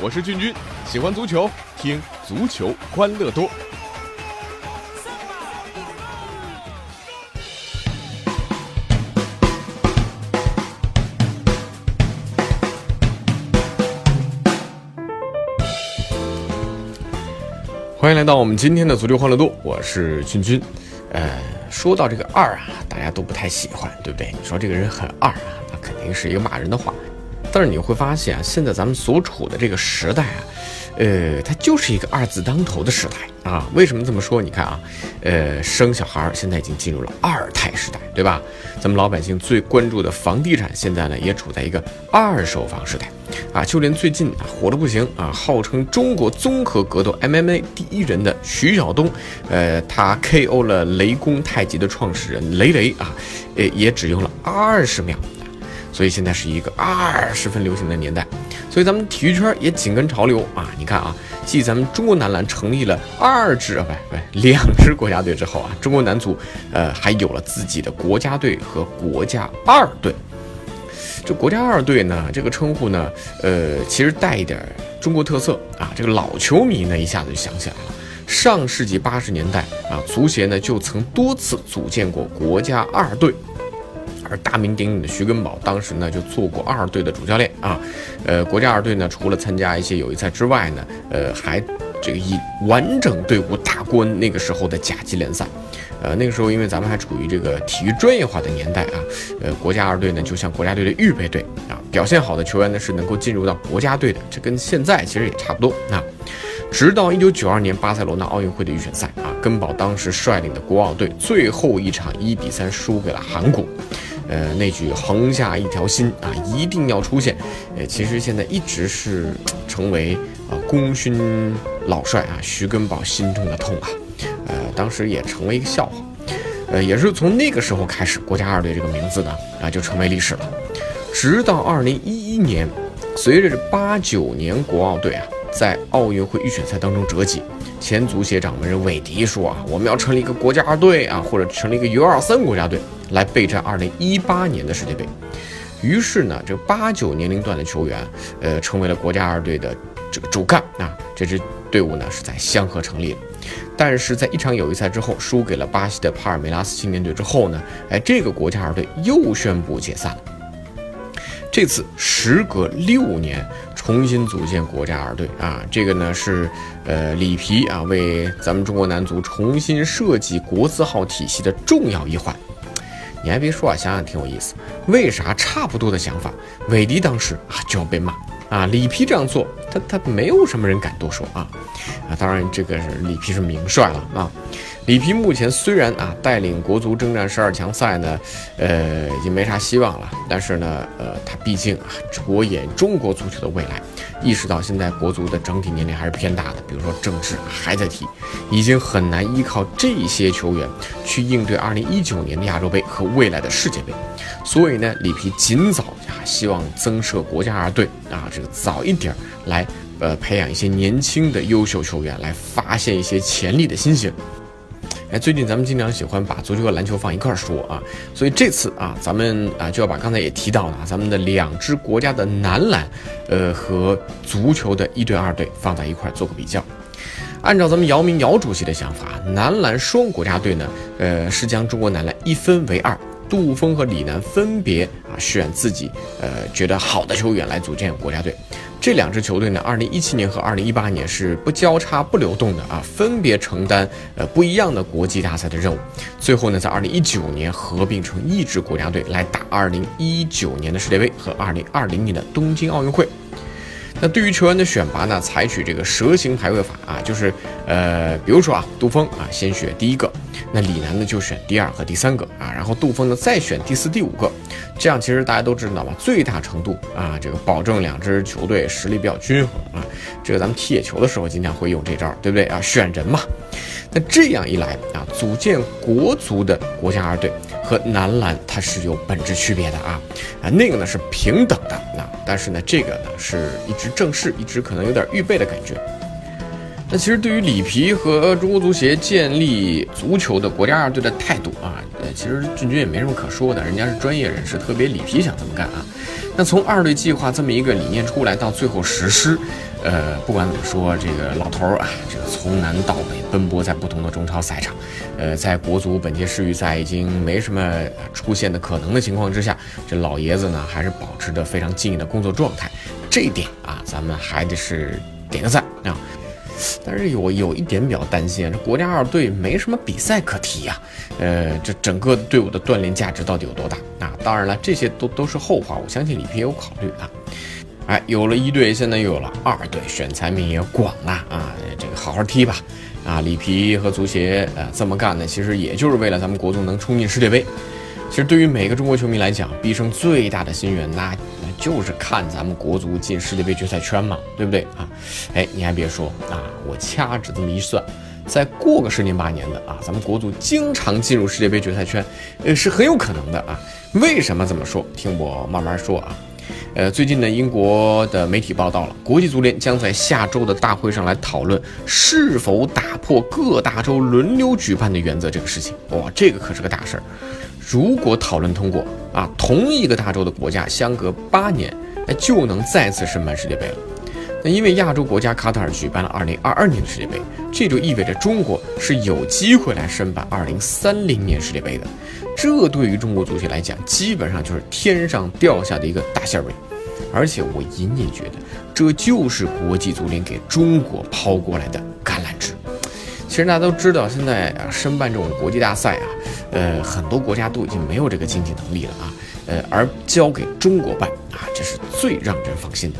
我是俊君，喜欢足球，听足球欢乐多。欢迎来到我们今天的足球欢乐多，我是俊君。呃，说到这个二啊，大家都不太喜欢，对不对？你说这个人很二啊，那肯定是一个骂人的话。但是你会发现，现在咱们所处的这个时代啊，呃，它就是一个二字当头的时代啊。为什么这么说？你看啊，呃，生小孩现在已经进入了二胎时代，对吧？咱们老百姓最关注的房地产，现在呢也处在一个二手房时代。啊，就连最近火的不行啊，号称中国综合格斗 MMA 第一人的徐晓东，呃，他 KO 了雷公太极的创始人雷雷啊，呃，也只用了二十秒，所以现在是一个二十分流行的年代，所以咱们体育圈也紧跟潮流啊。你看啊，继咱们中国男篮成立了二支啊，不不两支国家队之后啊，中国男足呃还有了自己的国家队和国家二队。这国家二队呢，这个称呼呢，呃，其实带一点中国特色啊。这个老球迷呢，一下子就想起来了，上世纪八十年代啊，足协呢就曾多次组建过国家二队，而大名鼎鼎的徐根宝当时呢就做过二队的主教练啊。呃，国家二队呢，除了参加一些友谊赛之外呢，呃，还这个以完整队伍打过那个时候的甲级联赛。呃，那个时候因为咱们还处于这个体育专业化的年代啊，呃，国家二队呢就像国家队的预备队啊，表现好的球员呢是能够进入到国家队的，这跟现在其实也差不多啊。直到一九九二年巴塞罗那奥运会的预选赛啊，根宝当时率领的国奥队最后一场一比三输给了韩国，呃，那句横下一条心啊，一定要出现，呃，其实现在一直是成为啊功勋老帅啊徐根宝心中的痛啊。当时也成为一个笑话，呃，也是从那个时候开始，国家二队这个名字呢，啊，就成为历史了。直到二零一一年，随着这八九年国奥队啊，在奥运会预选赛当中折戟，前足协掌门人韦迪说啊，我们要成立一个国家二队啊，或者成立一个 U 二三国家队来备战二零一八年的世界杯。于是呢，这八九年龄段的球员，呃，成为了国家二队的这个主干啊。这支队伍呢是在香河成立的。但是在一场友谊赛之后输给了巴西的帕尔梅拉斯青年队之后呢，哎，这个国家二队又宣布解散了。这次时隔六年重新组建国家二队啊，这个呢是呃里皮啊为咱们中国男足重新设计国字号体系的重要一环。你还别说啊，想想挺有意思。为啥差不多的想法，韦迪当时啊就要被骂？啊，里皮这样做，他他没有什么人敢多说啊，啊，当然这个是里皮是名帅了啊。里皮目前虽然啊带领国足征战十二强赛呢，呃，已经没啥希望了，但是呢，呃，他毕竟啊着眼中国足球的未来，意识到现在国足的整体年龄还是偏大的，比如说郑智还在踢，已经很难依靠这些球员去应对二零一九年的亚洲杯和未来的世界杯，所以呢，里皮尽早啊希望增设国家二队啊，这个早一点来呃培养一些年轻的优秀球员，来发现一些潜力的新星。哎，最近咱们经常喜欢把足球和篮球放一块儿说啊，所以这次啊，咱们啊就要把刚才也提到的咱们的两支国家的男篮，呃和足球的一队二队放在一块儿做个比较。按照咱们姚明姚主席的想法，男篮双国家队呢，呃是将中国男篮一分为二。杜锋和李楠分别啊选自己呃觉得好的球员来组建国家队，这两支球队呢，二零一七年和二零一八年是不交叉不流动的啊，分别承担呃不一样的国际大赛的任务，最后呢，在二零一九年合并成一支国家队来打二零一九年的世界杯和二零二零年的东京奥运会。那对于球员的选拔呢，采取这个蛇形排位法啊，就是呃，比如说啊，杜锋啊，先选第一个，那李楠呢就选第二和第三个啊，然后杜锋呢再选第四、第五个，这样其实大家都知道吧，最大程度啊，这个保证两支球队实力比较均衡啊，这个咱们踢野球的时候经常会用这招，对不对啊？选人嘛，那这样一来啊，组建国足的国家二队。和男篮它是有本质区别的啊，啊那个呢是平等的，那但是呢这个呢是一直正式，一直可能有点预备的感觉。那其实对于里皮和中国足协建立足球的国家二队的态度啊，呃，其实俊君也没什么可说的，人家是专业人士，特别里皮想这么干啊。那从二队计划这么一个理念出来到最后实施，呃，不管怎么说，这个老头儿啊，这个从南到北奔波在不同的中超赛场，呃，在国足本届世预赛已经没什么出现的可能的情况之下，这老爷子呢还是保持着非常敬业的工作状态，这一点啊，咱们还得是点个赞啊。但是有有一点比较担心啊，这国家二队没什么比赛可踢呀，呃，这整个队伍的锻炼价值到底有多大啊？当然了，这些都都是后话，我相信里皮也有考虑啊。哎，有了一队，现在又有了二队，选材面也广了啊，这个好好踢吧。啊，里皮和足协呃这么干呢，其实也就是为了咱们国足能冲进世界杯。其实对于每个中国球迷来讲，毕生最大的心愿，那那就是看咱们国足进世界杯决赛圈嘛，对不对啊？哎，你还别说啊，我掐指这么一算，再过个十年八年的啊，咱们国足经常进入世界杯决赛圈，呃，是很有可能的啊。为什么这么说？听我慢慢说啊。呃，最近呢，英国的媒体报道了，国际足联将在下周的大会上来讨论是否打破各大洲轮流举办的原则这个事情。哇，这个可是个大事儿。如果讨论通过啊，同一个大洲的国家相隔八年，哎，就能再次申办世界杯了。那因为亚洲国家卡塔尔举办了2022年的世界杯，这就意味着中国是有机会来申办2030年世界杯的。这对于中国足协来讲，基本上就是天上掉下的一个大馅饼。而且我隐隐觉得，这就是国际足联给中国抛过来的橄榄枝。其实大家都知道，现在啊，申办这种国际大赛啊。呃，很多国家都已经没有这个经济能力了啊，呃，而交给中国办啊，这是最让人放心的。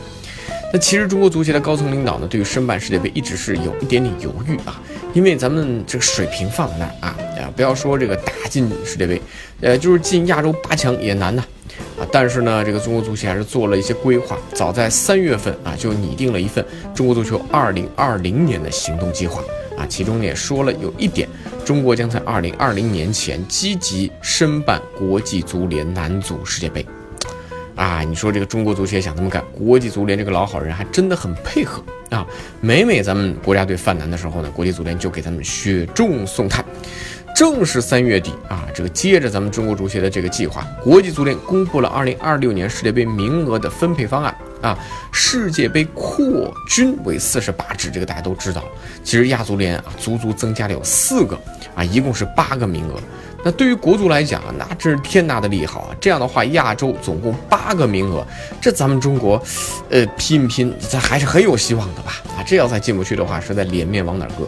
那其实中国足协的高层领导呢，对于申办世界杯一直是有一点点犹豫啊，因为咱们这个水平放在那儿啊，啊，不要说这个打进世界杯，呃，就是进亚洲八强也难呐，啊，但是呢，这个中国足协还是做了一些规划，早在三月份啊，就拟定了一份中国足球二零二零年的行动计划。啊，其中也说了有一点，中国将在二零二零年前积极申办国际足联男足世界杯。啊，你说这个中国足协想这么干，国际足联这个老好人还真的很配合啊。每每咱们国家队犯难的时候呢，国际足联就给咱们雪中送炭。正是三月底啊，这个接着咱们中国足协的这个计划，国际足联公布了二零二六年世界杯名额的分配方案。啊，世界杯扩军为四十八支，这个大家都知道。其实亚足联啊，足足增加了有四个啊，一共是八个名额。那对于国足来讲，那真是天大的利好啊！这样的话，亚洲总共八个名额，这咱们中国，呃，拼一拼，这还是很有希望的吧？啊，这要再进不去的话，实在脸面往哪搁？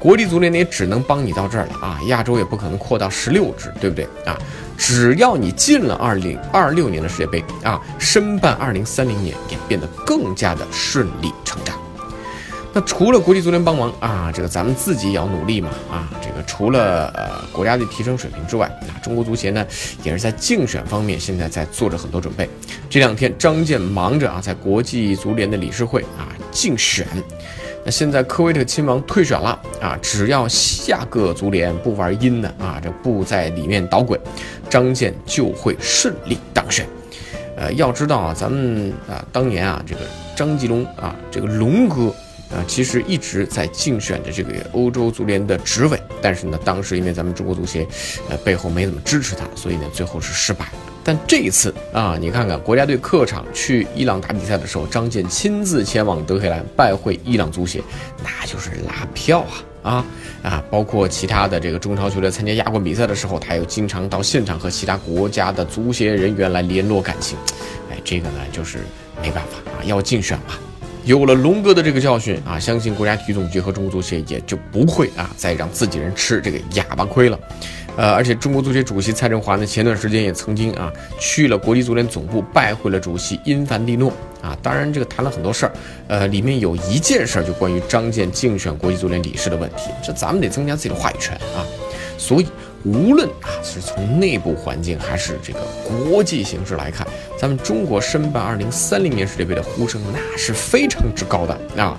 国际足联也只能帮你到这儿了啊，亚洲也不可能扩到十六支，对不对啊？只要你进了二零二六年的世界杯啊，申办二零三零年也变得更加的顺理成章。那除了国际足联帮忙啊，这个咱们自己也要努力嘛啊！这个除了呃国家队提升水平之外，那中国足协呢也是在竞选方面现在在做着很多准备。这两天张健忙着啊，在国际足联的理事会啊竞选。那现在科威特亲王退选了啊，只要下个足联不玩阴的啊，这不在里面捣鬼，张健就会顺利当选。呃，要知道啊，咱们啊当年啊这个张吉龙啊这个龙哥啊，其实一直在竞选着这个欧洲足联的执委，但是呢，当时因为咱们中国足协呃背后没怎么支持他，所以呢最后是失败。但这一次啊，你看看国家队客场去伊朗打比赛的时候，张健亲自前往德黑兰拜会伊朗足协，那就是拉票啊啊啊！包括其他的这个中超球队参加亚冠比赛的时候，他又经常到现场和其他国家的足协人员来联络感情。哎，这个呢就是没办法啊，要竞选嘛。有了龙哥的这个教训啊，相信国家体育总局和中国足协也就不会啊再让自己人吃这个哑巴亏了。呃，而且中国足协主席蔡振华呢，前段时间也曾经啊去了国际足联总部拜会了主席因凡蒂诺啊，当然这个谈了很多事儿，呃，里面有一件事儿就关于张健竞选国际足联理事的问题，这咱们得增加自己的话语权啊，所以。无论啊是从内部环境还是这个国际形势来看，咱们中国申办二零三零年世界杯的呼声那是非常之高的啊，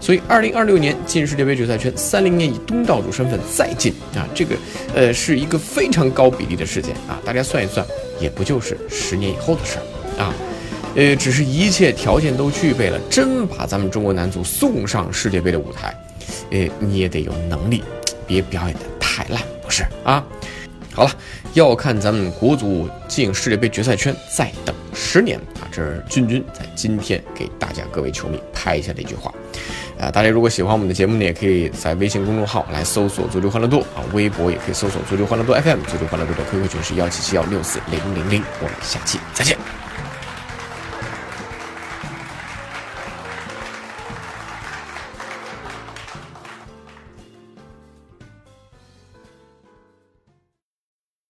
所以二零二六年进世界杯决赛圈，三零年以东道主身份再进啊，这个呃是一个非常高比例的事件啊，大家算一算，也不就是十年以后的事儿啊，呃，只是一切条件都具备了，真把咱们中国男足送上世界杯的舞台。呃，你也得有能力，别表演的太烂，不是啊？好了，要看咱们国足进世界杯决赛圈，再等十年啊！这是君君在今天给大家各位球迷拍下的一句话。啊，大家如果喜欢我们的节目呢，也可以在微信公众号来搜索“足球欢乐度”啊，微博也可以搜索“足球欢乐度 FM”，足球欢乐度的 QQ 群是幺七七幺六四零零零。我们下期再见。